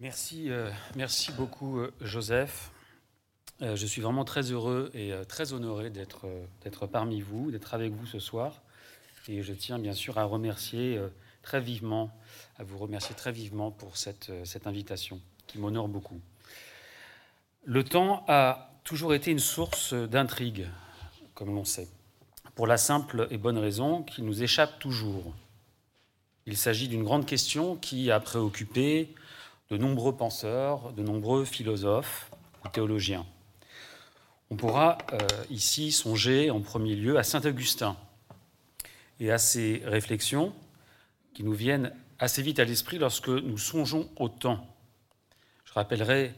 Merci, euh, merci beaucoup, euh, Joseph. Euh, je suis vraiment très heureux et très honoré d'être parmi vous, d'être avec vous ce soir. Et je tiens bien sûr à remercier très vivement, à vous remercier très vivement pour cette, cette invitation qui m'honore beaucoup. Le temps a toujours été une source d'intrigue, comme l'on sait, pour la simple et bonne raison qu'il nous échappe toujours. Il s'agit d'une grande question qui a préoccupé de nombreux penseurs, de nombreux philosophes théologiens. On pourra euh, ici songer en premier lieu à Saint Augustin et à ses réflexions qui nous viennent assez vite à l'esprit lorsque nous songeons au temps. Je rappellerai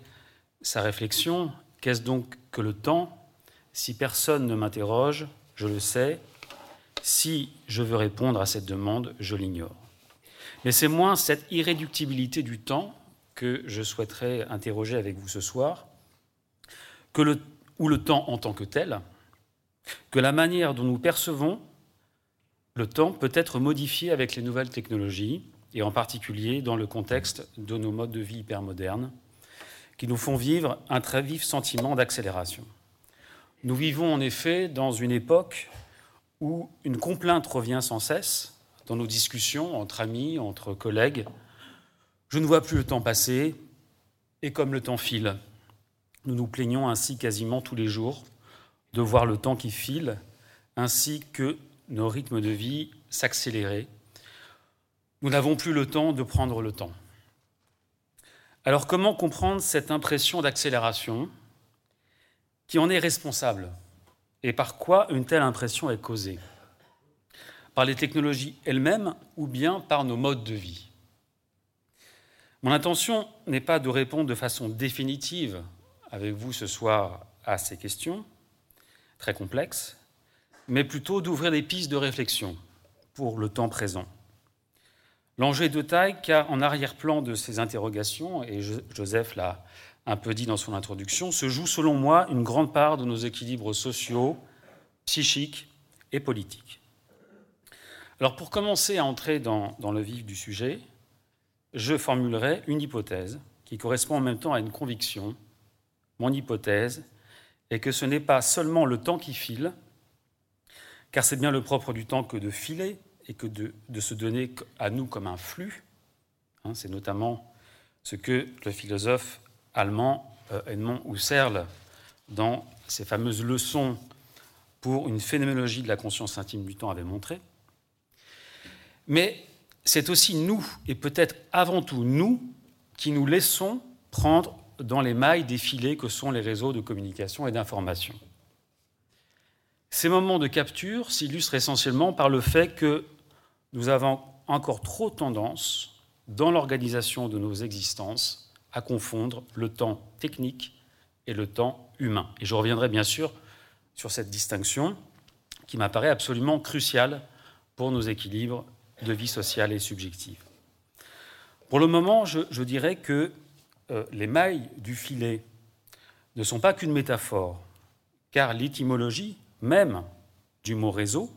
sa réflexion, qu'est-ce donc que le temps? Si personne ne m'interroge, je le sais. Si je veux répondre à cette demande, je l'ignore. Mais c'est moins cette irréductibilité du temps que je souhaiterais interroger avec vous ce soir, que le, ou le temps en tant que tel, que la manière dont nous percevons le temps peut être modifié avec les nouvelles technologies, et en particulier dans le contexte de nos modes de vie hypermodernes, qui nous font vivre un très vif sentiment d'accélération. Nous vivons en effet dans une époque où une complainte revient sans cesse dans nos discussions entre amis, entre collègues, je ne vois plus le temps passer, et comme le temps file, nous nous plaignons ainsi quasiment tous les jours de voir le temps qui file, ainsi que nos rythmes de vie s'accélérer. Nous n'avons plus le temps de prendre le temps. Alors comment comprendre cette impression d'accélération Qui en est responsable Et par quoi une telle impression est causée? Par les technologies elles-mêmes ou bien par nos modes de vie? Mon intention n'est pas de répondre de façon définitive avec vous ce soir à ces questions très complexes, mais plutôt d'ouvrir des pistes de réflexion pour le temps présent. L'enjeu est de taille car en arrière-plan de ces interrogations, et Joseph l'a un peu dit dans son introduction, se joue selon moi une grande part de nos équilibres sociaux, psychiques et politiques. Alors pour commencer à entrer dans, dans le vif du sujet, je formulerai une hypothèse qui correspond en même temps à une conviction. Mon hypothèse est que ce n'est pas seulement le temps qui file, car c'est bien le propre du temps que de filer et que de, se donner à nous comme un flux. Hein, c'est notamment ce que le philosophe allemand euh, Edmond Husserl, dans ses fameuses leçons pour une phénoménologie de la conscience intime du temps, avait montré. Mais c'est aussi nous, et peut-être avant tout nous, qui nous laissons prendre dans les mailles des filets que sont les réseaux de communication et d'information. Ces moments de capture s'illustrent essentiellement par le fait que nous avons encore trop tendance, dans l'organisation de nos existences, à confondre le temps technique et le temps humain. Et je reviendrai bien sûr sur cette distinction qui m'apparaît absolument cruciale pour nos équilibres de vie sociale et subjective. Pour le moment, je, dirais que euh, les mailles du filet ne sont pas qu'une métaphore, car l'étymologie même du mot réseau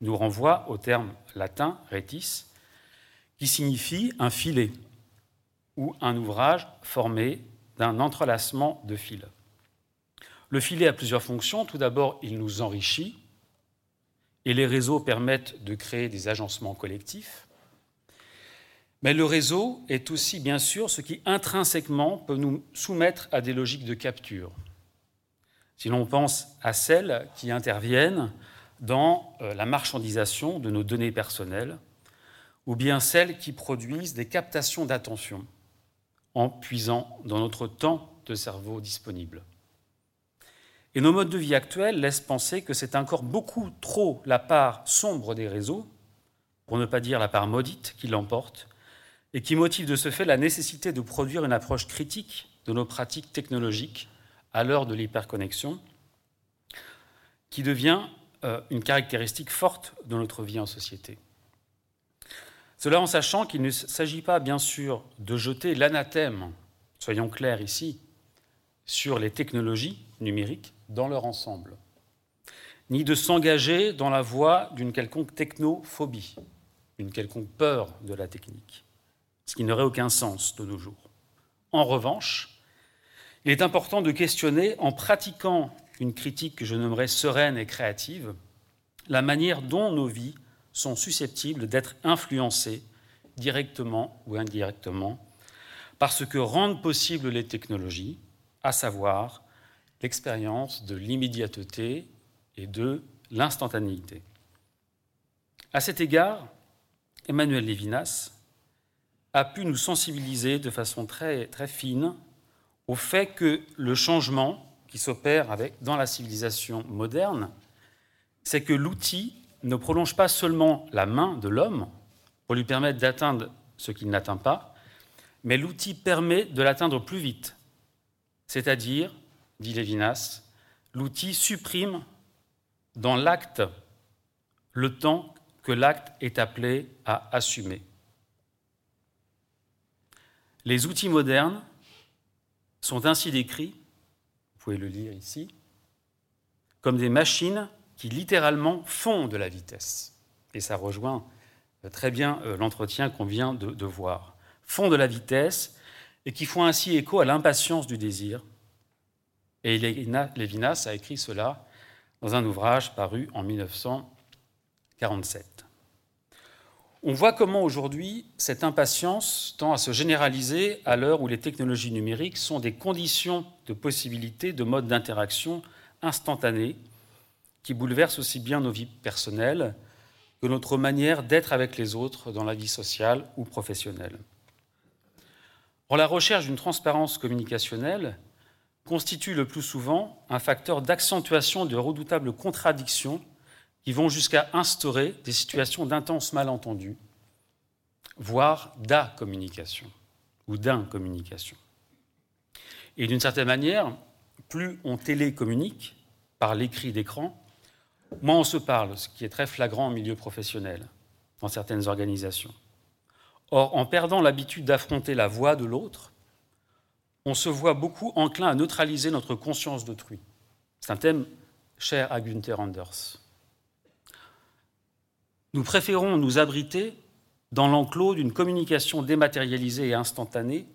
nous renvoie au terme latin retis, qui signifie un filet ou un ouvrage formé d'un entrelacement de fils. Le filet a plusieurs fonctions. Tout d'abord, il nous enrichit et les réseaux permettent de créer des agencements collectifs. Mais le réseau est aussi, bien sûr, ce qui intrinsèquement peut nous soumettre à des logiques de capture. Si l'on pense à celles qui interviennent dans euh, la marchandisation de nos données personnelles, ou bien celles qui produisent des captations d'attention en puisant dans notre temps de cerveau disponible. Et nos modes de vie actuels laissent penser que c'est encore beaucoup trop la part sombre des réseaux, pour ne pas dire la part maudite, qui l'emporte, et qui motive de ce fait la nécessité de produire une approche critique de nos pratiques technologiques à l'heure de l'hyperconnexion, qui devient euh, une caractéristique forte de notre vie en société. Cela en sachant qu'il ne s'agit pas, bien sûr, de jeter l'anathème, soyons clairs ici, sur les technologies numériques dans leur ensemble, ni de s'engager dans la voie d'une quelconque technophobie, d'une quelconque peur de la technique, ce qui n'aurait aucun sens de nos jours. En revanche, il est important de questionner, en pratiquant une critique que je nommerais sereine et créative, la manière dont nos vies sont susceptibles d'être influencées directement ou indirectement par ce que rendent possibles les technologies, à savoir l'expérience de l'immédiateté et de l'instantanéité. À cet égard, Emmanuel Lévinas a pu nous sensibiliser de façon très, très fine au fait que le changement qui s'opère dans la civilisation moderne, c'est que l'outil ne prolonge pas seulement la main de l'homme pour lui permettre d'atteindre ce qu'il n'atteint pas, mais l'outil permet de l'atteindre plus vite. C'est-à-dire, dit Lévinas, l'outil supprime dans l'acte le temps que l'acte est appelé à assumer. Les outils modernes sont ainsi décrits, vous pouvez le lire ici, comme des machines qui littéralement font de la vitesse. Et ça rejoint euh, très bien euh, l'entretien qu'on vient de, voir. Font de la vitesse et qui font ainsi écho à l'impatience du désir. Et Lévinas a écrit cela dans un ouvrage paru en 1947. On voit comment aujourd'hui cette impatience tend à se généraliser à l'heure où les technologies numériques sont des conditions de possibilité de modes d'interaction instantanés qui bouleversent aussi bien nos vies personnelles que notre manière d'être avec les autres dans la vie sociale ou professionnelle. Or, la recherche d'une transparence communicationnelle constitue le plus souvent un facteur d'accentuation de redoutables contradictions qui vont jusqu'à instaurer des situations d'intense malentendu, voire communication ou d'incommunication. Et d'une certaine manière, plus on télécommunique par l'écrit d'écran, moins on se parle, ce qui est très flagrant en milieu professionnel, dans certaines organisations. Or, en perdant l'habitude d'affronter la voix de l'autre, on se voit beaucoup enclin à neutraliser notre conscience d'autrui. C'est un thème cher à Günther Anders. Nous préférons nous abriter dans l'enclos d'une communication dématérialisée et instantanée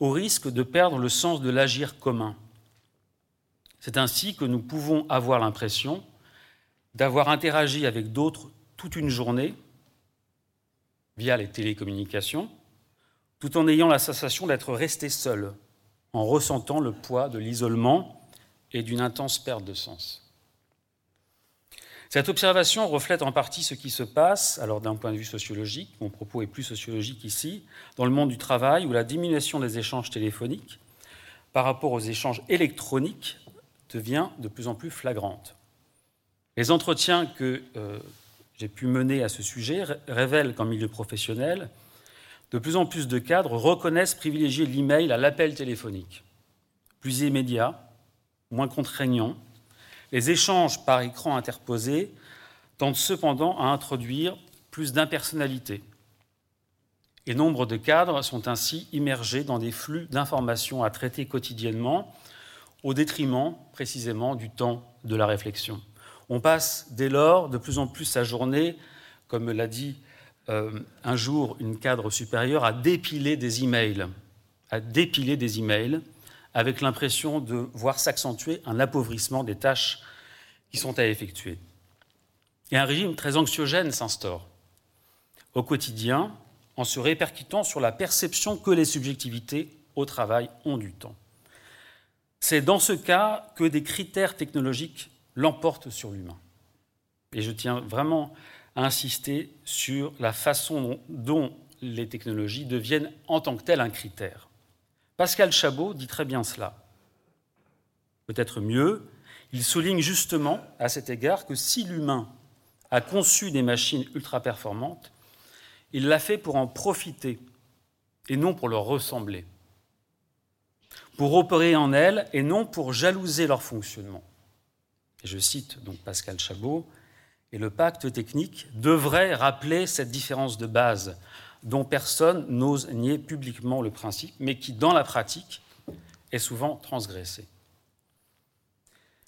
au risque de perdre le sens de l'agir commun. C'est ainsi que nous pouvons avoir l'impression d'avoir interagi avec d'autres toute une journée via les télécommunications, tout en ayant la sensation d'être resté seul, en ressentant le poids de l'isolement et d'une intense perte de sens. Cette observation reflète en partie ce qui se passe, alors d'un point de vue sociologique, mon propos est plus sociologique ici, dans le monde du travail, où la diminution des échanges téléphoniques par rapport aux échanges électroniques devient de plus en plus flagrante. Les entretiens que euh, j'ai pu mener à ce sujet révèlent qu'en milieu professionnel, de plus en plus de cadres reconnaissent privilégier l'email à l'appel téléphonique, plus immédiat, moins contraignant, les échanges par écran interposé tentent cependant à introduire plus d'impersonnalité. Et nombre de cadres sont ainsi immergés dans des flux d'informations à traiter quotidiennement, au détriment précisément du temps de la réflexion. On passe dès lors de plus en plus sa journée, comme l'a dit euh, un jour une cadre supérieure, à dépiler des emails, à dépiler des emails avec l'impression de voir s'accentuer un appauvrissement des tâches qui sont à effectuer. Et un régime très anxiogène s'instaure au quotidien en se répercutant sur la perception que les subjectivités au travail ont du temps. C'est dans ce cas que des critères technologiques l'emportent sur l'humain. Et je tiens vraiment à insister sur la façon dont les technologies deviennent en tant que telles un critère. Pascal Chabot dit très bien cela. Peut-être mieux, il souligne justement à cet égard que si l'humain a conçu des machines ultra-performantes, il l'a fait pour en profiter et non pour leur ressembler, pour opérer en elles et non pour jalouser leur fonctionnement. Et je cite donc Pascal Chabot, et le pacte technique devrait rappeler cette différence de base dont personne n'ose nier publiquement le principe, mais qui, dans la pratique, est souvent transgressée.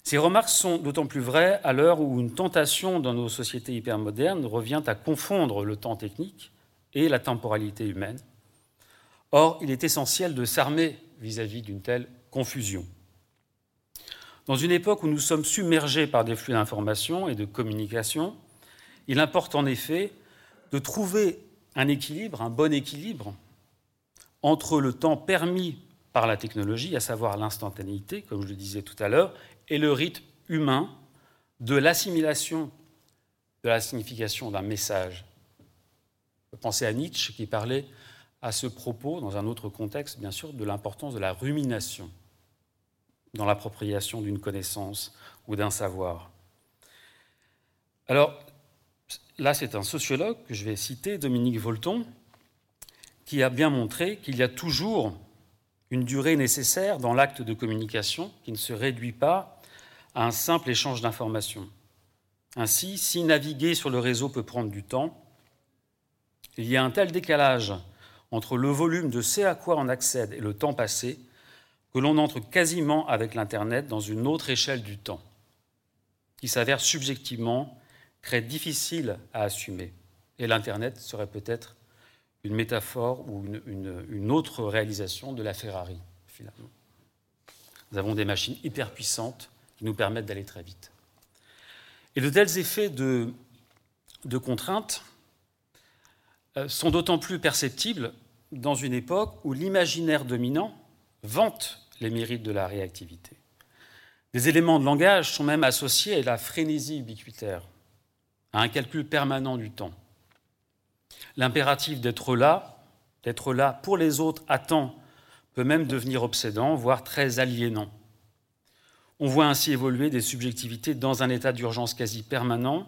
Ces remarques sont d'autant plus vraies à l'heure où une tentation dans nos sociétés hypermodernes revient à confondre le temps technique et la temporalité humaine. Or, il est essentiel de s'armer vis-à-vis d'une telle confusion. Dans une époque où nous sommes submergés par des flux d'informations et de communication, il importe en effet de trouver un équilibre, un bon équilibre, entre le temps permis par la technologie, à savoir l'instantanéité, comme je le disais tout à l'heure, et le rythme humain de l'assimilation de la signification d'un message. Pensez à Nietzsche qui parlait à ce propos, dans un autre contexte bien sûr, de l'importance de la rumination dans l'appropriation d'une connaissance ou d'un savoir. Alors, là, c'est un sociologue que je vais citer, Dominique Volton, qui a bien montré qu'il y a toujours une durée nécessaire dans l'acte de communication qui ne se réduit pas à un simple échange d'informations. Ainsi, si naviguer sur le réseau peut prendre du temps, il y a un tel décalage entre le volume de ce à quoi on accède et le temps passé que l'on entre quasiment avec l'Internet dans une autre échelle du temps, qui s'avère subjectivement très difficile à assumer. Et l'Internet serait peut-être une métaphore ou une, autre réalisation de la Ferrari, finalement. Nous avons des machines hyper puissantes qui nous permettent d'aller très vite. Et de tels effets de, de contraintes euh, sont d'autant plus perceptibles dans une époque où l'imaginaire dominant vante les mérites de la réactivité. Des éléments de langage sont même associés à la frénésie ubiquitaire, à un calcul permanent du temps. L'impératif d'être là, d'être là pour les autres à temps, peut même devenir obsédant, voire très aliénant. On voit ainsi évoluer des subjectivités dans un état d'urgence quasi permanent,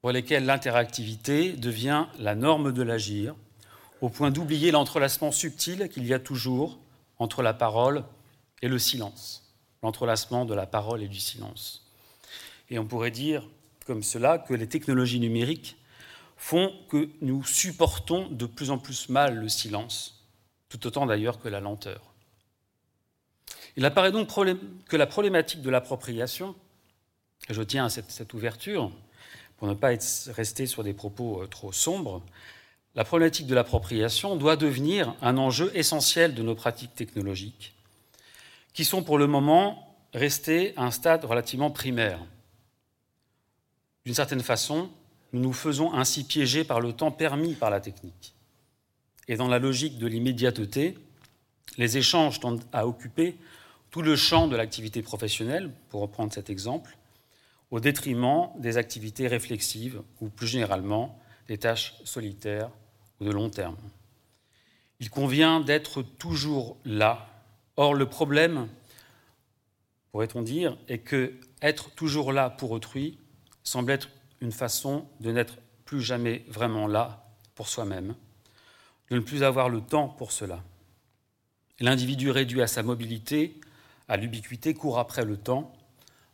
pour lesquels l'interactivité devient la norme de l'agir, au point d'oublier l'entrelacement subtil qu'il y a toujours entre la parole et le silence, l'entrelacement de la parole et du silence. Et on pourrait dire comme cela que les technologies numériques font que nous supportons de plus en plus mal le silence, tout autant d'ailleurs que la lenteur. Il apparaît donc que la problématique de l'appropriation, je tiens à cette, ouverture pour ne pas être, rester sur des propos euh, trop sombres, la problématique de l'appropriation doit devenir un enjeu essentiel de nos pratiques technologiques, qui sont pour le moment restées à un stade relativement primaire. D'une certaine façon, nous nous faisons ainsi piéger par le temps permis par la technique. Et dans la logique de l'immédiateté, les échanges tendent à occuper tout le champ de l'activité professionnelle, pour reprendre cet exemple, au détriment des activités réflexives ou plus généralement des tâches solitaires ou de long terme. Il convient d'être toujours là. Or, le problème, pourrait-on dire, est que être toujours là pour autrui semble être une façon de n'être plus jamais vraiment là pour soi-même, de ne plus avoir le temps pour cela. L'individu réduit à sa mobilité, à l'ubiquité, court après le temps,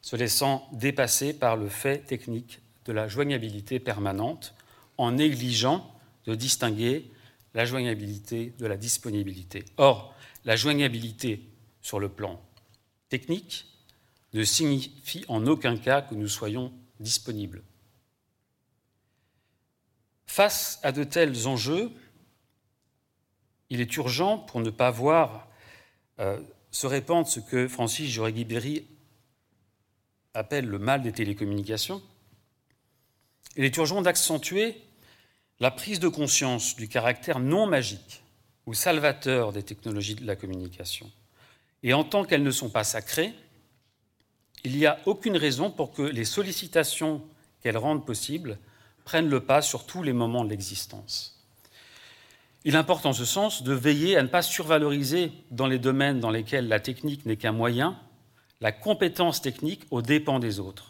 se laissant dépasser par le fait technique de la joignabilité permanente, en négligeant de distinguer la joignabilité de la disponibilité. Or, la joignabilité sur le plan technique ne signifie en aucun cas que nous soyons disponibles. Face à de tels enjeux, il est urgent, pour ne pas voir euh, se répandre ce que Francis Joregui-Berry appelle le mal des télécommunications, il est urgent d'accentuer la prise de conscience du caractère non magique ou salvateur des technologies de la communication. Et en tant qu'elles ne sont pas sacrées, il n'y a aucune raison pour que les sollicitations qu'elles rendent possibles prennent le pas sur tous les moments de l'existence. Il importe en ce sens de veiller à ne pas survaloriser dans les domaines dans lesquels la technique n'est qu'un moyen, la compétence technique aux dépens des autres.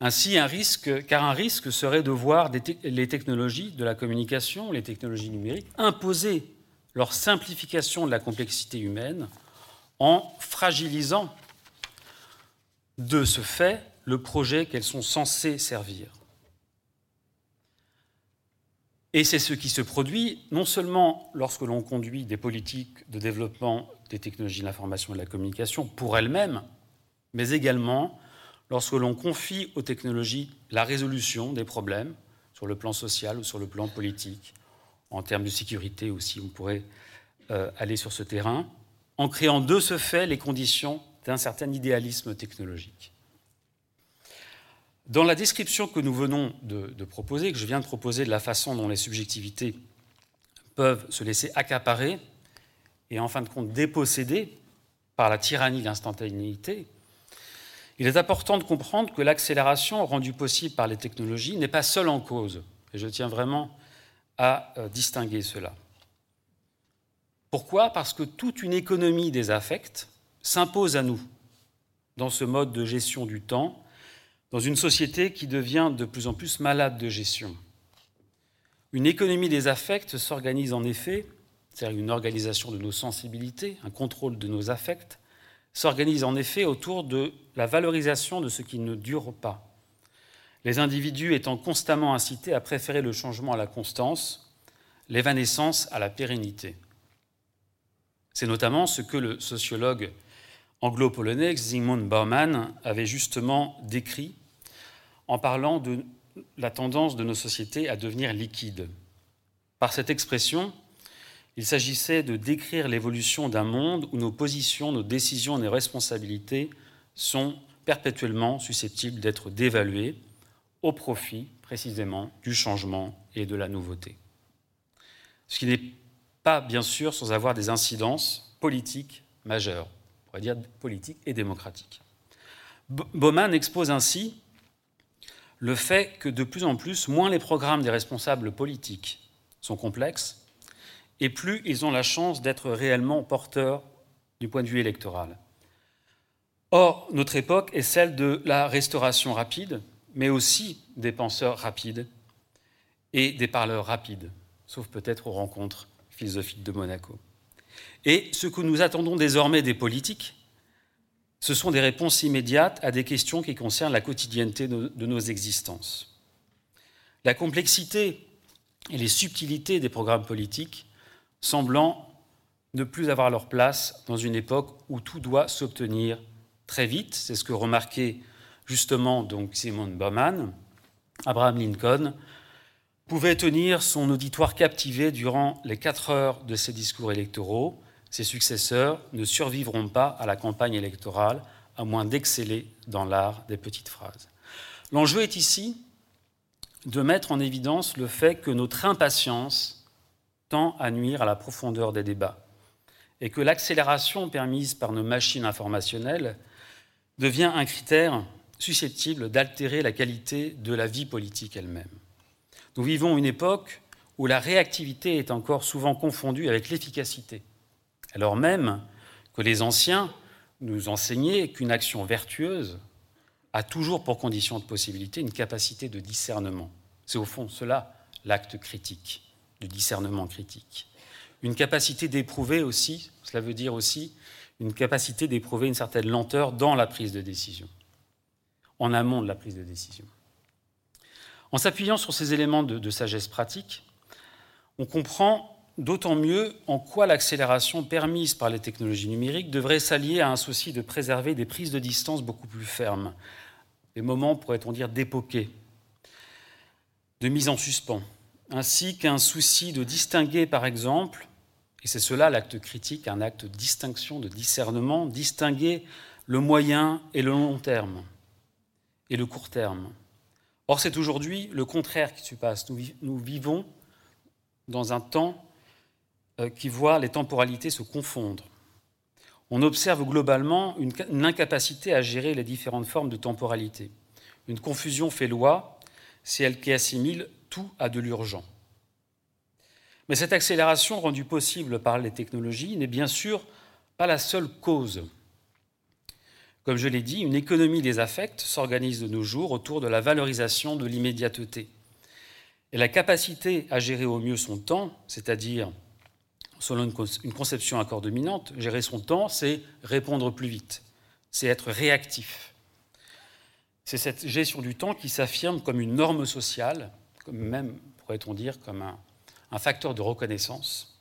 Ainsi, un risque, car un risque serait de voir les technologies de la communication, les technologies numériques, imposer leur simplification de la complexité humaine en fragilisant de ce fait le projet qu'elles sont censées servir. Et c'est ce qui se produit non seulement lorsque l'on conduit des politiques de développement des technologies de l'information et de la communication pour elles-mêmes, mais également lorsque l'on confie aux technologies la résolution des problèmes sur le plan social ou sur le plan politique, en termes de sécurité aussi, on pourrait euh, aller sur ce terrain, en créant de ce fait les conditions d'un certain idéalisme technologique. Dans la description que nous venons de, de, proposer, que je viens de proposer de la façon dont les subjectivités peuvent se laisser accaparer et en fin de compte déposséder par la tyrannie de l'instantanéité, il est important de comprendre que l'accélération rendue possible par les technologies n'est pas seule en cause. Et je tiens vraiment à euh, distinguer cela. Pourquoi? Parce que toute une économie des affects s'impose à nous dans ce mode de gestion du temps, dans une société qui devient de plus en plus malade de gestion. Une économie des affects s'organise en effet, c'est-à-dire une organisation de nos sensibilités, un contrôle de nos affects, s'organise en effet autour de la valorisation de ce qui ne dure pas. Les individus étant constamment incités à préférer le changement à la constance, l'évanescence à la pérennité. C'est notamment ce que le sociologue anglo-polonais Zygmunt Bauman avait justement décrit en parlant de la tendance de nos sociétés à devenir liquides. Par cette expression, il s'agissait de décrire l'évolution d'un monde où nos positions, nos décisions, nos responsabilités sont perpétuellement susceptibles d'être dévaluées au profit précisément du changement et de la nouveauté. Ce qui n'est pas bien sûr sans avoir des incidences politiques majeures, on pourrait dire politiques et démocratiques. Bauman expose ainsi le fait que de plus en plus, moins les programmes des responsables politiques sont complexes, et plus ils ont la chance d'être réellement porteurs du point de vue électoral. Or, notre époque est celle de la restauration rapide, mais aussi des penseurs rapides et des parleurs rapides, sauf peut-être aux rencontres philosophiques de Monaco. Et ce que nous attendons désormais des politiques, ce sont des réponses immédiates à des questions qui concernent la quotidienneté de nos existences. La complexité et les subtilités des programmes politiques semblant ne plus avoir leur place dans une époque où tout doit s'obtenir très vite. C'est ce que remarquait justement donc Simon Bauman. Abraham Lincoln pouvait tenir son auditoire captivé durant les quatre heures de ses discours électoraux. Ses successeurs ne survivront pas à la campagne électorale à moins d'exceller dans l'art des petites phrases. L'enjeu est ici de mettre en évidence le fait que notre impatience tend à nuire à la profondeur des débats et que l'accélération permise par nos machines informationnelles devient un critère susceptible d'altérer la qualité de la vie politique elle-même. Nous vivons une époque où la réactivité est encore souvent confondue avec l'efficacité, alors même que les anciens nous enseignaient qu'une action vertueuse a toujours pour condition de possibilité une capacité de discernement. C'est au fond cela l'acte critique de discernement critique. Une capacité d'éprouver aussi, cela veut dire aussi une capacité d'éprouver une certaine lenteur dans la prise de décision, en amont de la prise de décision. En s'appuyant sur ces éléments de, de sagesse pratique, on comprend d'autant mieux en quoi l'accélération permise par les technologies numériques devrait s'allier à un souci de préserver des prises de distance beaucoup plus fermes, des moments, pourrait-on dire, d'époquer, de mise en suspens, ainsi qu'un souci de distinguer, par exemple, et c'est cela l'acte critique, un acte de distinction, de discernement, distinguer le moyen et le long terme, et le court terme. Or, c'est aujourd'hui le contraire qui se passe. Nous, vivons dans un temps euh, qui voit les temporalités se confondre. On observe globalement une, incapacité à gérer les différentes formes de temporalité. Une confusion fait loi, c'est elle qui assimile tout à de l'urgent. Mais cette accélération rendue possible par les technologies n'est bien sûr pas la seule cause. Comme je l'ai dit, une économie des affects s'organise de nos jours autour de la valorisation de l'immédiateté. Et la capacité à gérer au mieux son temps, c'est-à-dire, selon une conception encore dominante, gérer son temps, c'est répondre plus vite, c'est être réactif. C'est cette gestion du temps qui s'affirme comme une norme sociale même, pourrait-on dire, comme un, facteur de reconnaissance,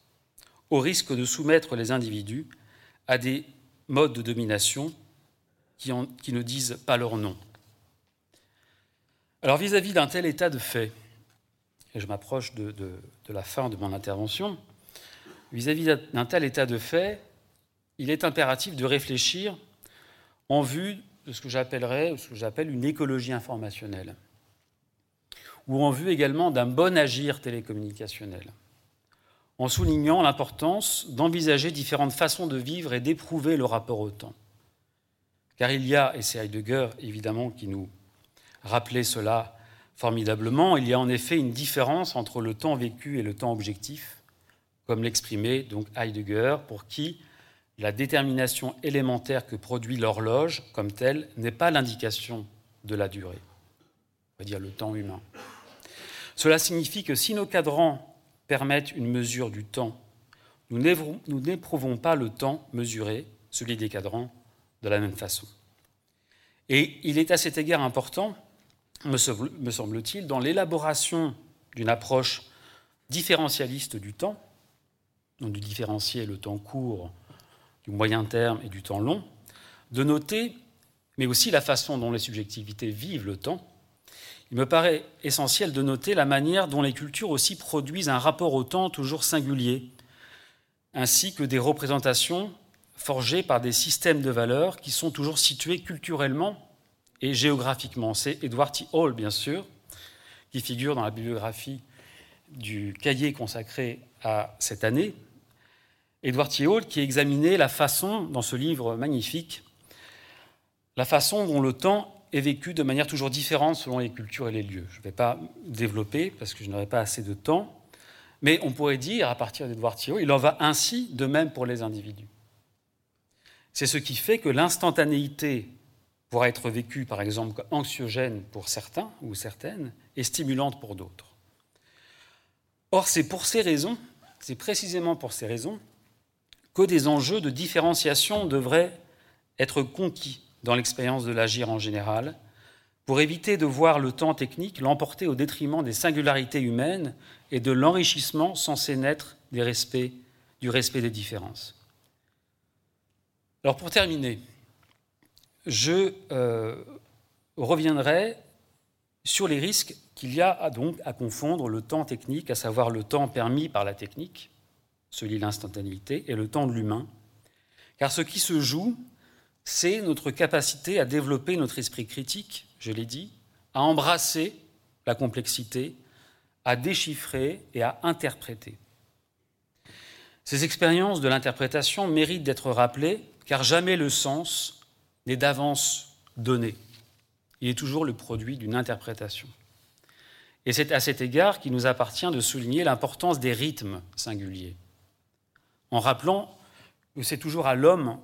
au risque de soumettre les individus à des modes de domination qui, ne disent pas leur nom. Alors vis-à-vis d'un tel état de fait, et je m'approche de, la fin de mon intervention, vis-à-vis d'un tel état de fait, il est impératif de réfléchir en vue de ce que j'appellerais, ce que j'appelle une écologie informationnelle, ou en vue également d'un bon agir télécommunicationnel, en soulignant l'importance d'envisager différentes façons de vivre et d'éprouver le rapport au temps. Car il y a, et c'est Heidegger évidemment qui nous rappelait cela formidablement, il y a en effet une différence entre le temps vécu et le temps objectif, comme l'exprimait donc Heidegger, pour qui la détermination élémentaire que produit l'horloge comme telle n'est pas l'indication de la durée, on va dire le temps humain. Cela signifie que si nos cadrans permettent une mesure du temps, nous n'éprouvons pas le temps mesuré, celui des cadrans, de la même façon. Et il est à cet égard important, me semble-t-il, dans l'élaboration d'une approche différentialiste du temps, donc de différencier le temps court du moyen terme et du temps long, de noter, mais aussi la façon dont les subjectivités vivent le temps, il me paraît essentiel de noter la manière dont les cultures aussi produisent un rapport au temps toujours singulier, ainsi que des représentations forgées par des systèmes de valeurs qui sont toujours situés culturellement et géographiquement. C'est Edward T. Hall, bien sûr, qui figure dans la bibliographie du cahier consacré à cette année, Edward Hall qui examinait la façon, dans ce livre magnifique, la façon dont le temps est vécu de manière toujours différente selon les cultures et les lieux. Je ne vais pas développer parce que je n'aurai pas assez de temps, mais on pourrait dire, à partir d'Edward Hall, il en va ainsi de même pour les individus. C'est ce qui fait que l'instantanéité pourra être vécue, par exemple, anxiogène pour certains ou certaines et stimulante pour d'autres. Or, c'est pour ces raisons, c'est précisément pour ces raisons que des enjeux de différenciation devraient être conquis dans l'expérience de l'agir en général, pour éviter de voir le temps technique l'emporter au détriment des singularités humaines et de l'enrichissement censé naître du respect des différences. Alors pour terminer, je euh, reviendrai sur les risques qu'il y a donc à confondre le temps technique, à savoir le temps permis par la technique, celui de l'instantanéité, et le temps de l'humain. Car ce qui se joue, c'est notre capacité à développer notre esprit critique, je l'ai dit, à embrasser la complexité, à déchiffrer et à interpréter. Ces expériences de l'interprétation méritent d'être rappelées, car jamais le sens n'est d'avance donné. Il est toujours le produit d'une interprétation. Et c'est à cet égard qu'il nous appartient de souligner l'importance des rythmes singuliers en rappelant que c'est toujours à l'homme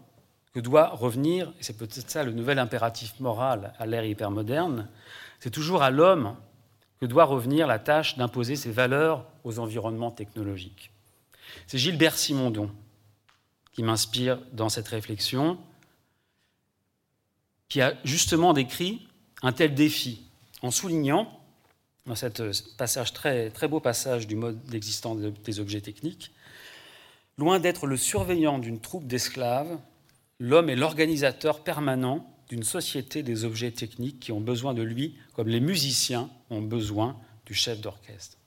que doit revenir, et c'est peut-être ça le nouvel impératif moral à l'ère hypermoderne, c'est toujours à l'homme que doit revenir la tâche d'imposer ses valeurs aux environnements technologiques. C'est Gilbert Simondon qui m'inspire dans cette réflexion, qui a justement décrit un tel défi en soulignant, dans ce passage très, très beau passage du mode d'existence des objets techniques, Loin d'être le surveillant d'une troupe d'esclaves, l'homme est l'organisateur permanent d'une société des objets techniques qui ont besoin de lui, comme les musiciens ont besoin du chef d'orchestre.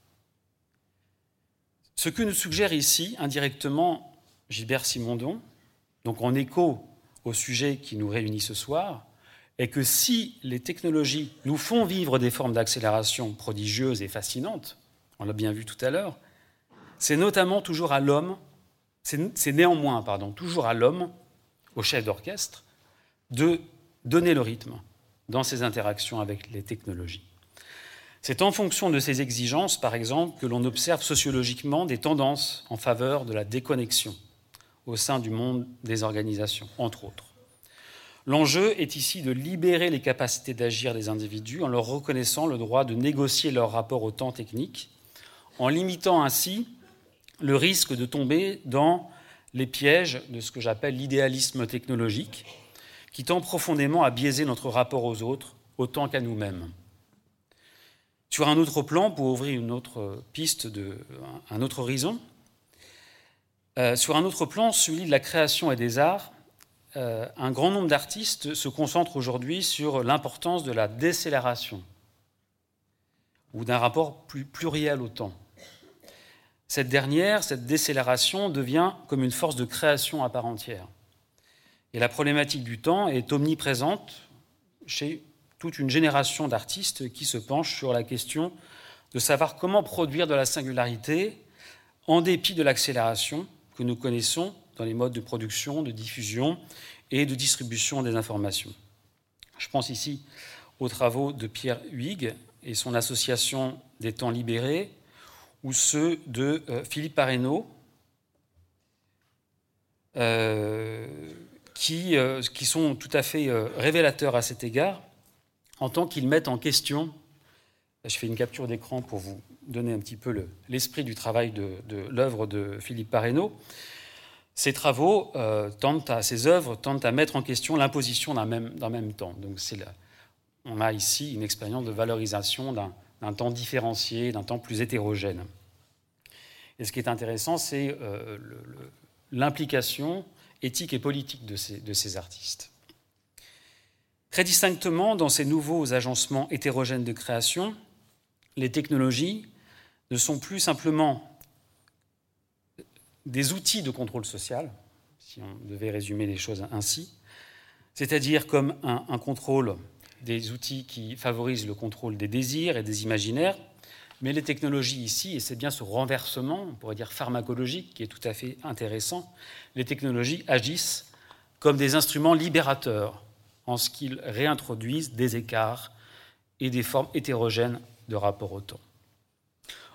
Ce que nous suggère ici indirectement Gilbert Simondon, donc en écho au sujet qui nous réunit ce soir, est que si les technologies nous font vivre des formes d'accélération prodigieuses et fascinantes, on l'a bien vu tout à l'heure, c'est notamment toujours à l'homme c'est néanmoins, pardon, toujours à l'homme, au chef d'orchestre, de donner le rythme dans ses interactions avec les technologies. C'est en fonction de ces exigences, par exemple, que l'on observe sociologiquement des tendances en faveur de la déconnexion au sein du monde des organisations, entre autres. L'enjeu est ici de libérer les capacités d'agir des individus en leur reconnaissant le droit de négocier leur rapport au temps technique, en limitant ainsi le risque de tomber dans les pièges de ce que j'appelle l'idéalisme technologique, qui tend profondément à biaiser notre rapport aux autres autant qu'à nous-mêmes. Sur un autre plan, pour ouvrir une autre piste, de, un autre horizon, euh, sur un autre plan, celui de la création et des arts, euh, un grand nombre d'artistes se concentrent aujourd'hui sur l'importance de la décélération. ou d'un rapport plus pluriel au temps. Cette dernière, cette décélération devient comme une force de création à part entière. Et la problématique du temps est omniprésente chez toute une génération d'artistes qui se penchent sur la question de savoir comment produire de la singularité en dépit de l'accélération que nous connaissons dans les modes de production, de diffusion et de distribution des informations. Je pense ici aux travaux de Pierre Huyghe et son association des temps libérés, ou ceux de euh, Philippe Parreno, euh, qui, euh, qui, sont tout à fait révélateurs à cet égard, en tant qu'ils mettent en question, je fais une capture d'écran pour vous donner un petit peu l'esprit du travail de, de l'œuvre de Philippe Parreno, ces travaux tentent à, ces œuvres tentent à mettre en question l'imposition d'un même, même, temps. Donc c'est on a ici une expérience de valorisation d'un d'un temps différencié, d'un temps plus hétérogène. Et ce qui est intéressant, c'est euh, l'implication éthique et politique de ces, artistes. Très distinctement, dans ces nouveaux agencements hétérogènes de création, les technologies ne sont plus simplement des outils de contrôle social, si on devait résumer les choses ainsi, c'est-à-dire comme un contrôle des outils qui favorisent le contrôle des désirs et des imaginaires. Mais les technologies ici, et c'est bien ce renversement, on pourrait dire pharmacologique, qui est tout à fait intéressant, les technologies agissent comme des instruments libérateurs en ce qu'ils réintroduisent des écarts et des formes hétérogènes de rapport au temps.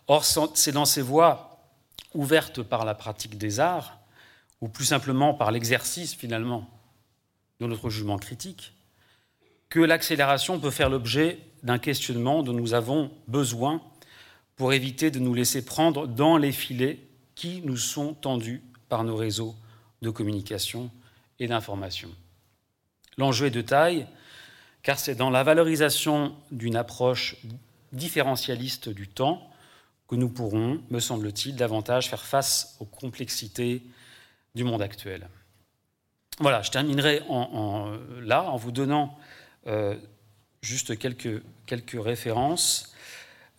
Or, c'est dans ces voies ouvertes par la pratique des arts, ou plus simplement par l'exercice finalement de notre jugement critique, que l'accélération peut faire l'objet d'un questionnement dont nous avons besoin pour éviter de nous laisser prendre dans les filets qui nous sont tendus par nos réseaux de communication et d'information. L'enjeu est de taille, car c'est dans la valorisation d'une approche différentialiste du temps que nous pourrons, me semble-t-il, davantage faire face aux complexités du monde actuel. Voilà, je terminerai là en vous donnant euh, juste quelques, quelques références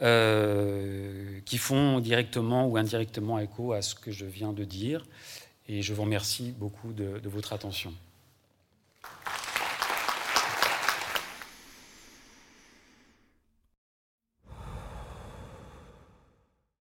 euh, qui font directement ou indirectement écho à ce que je viens de dire. Et je vous remercie beaucoup de, de votre attention.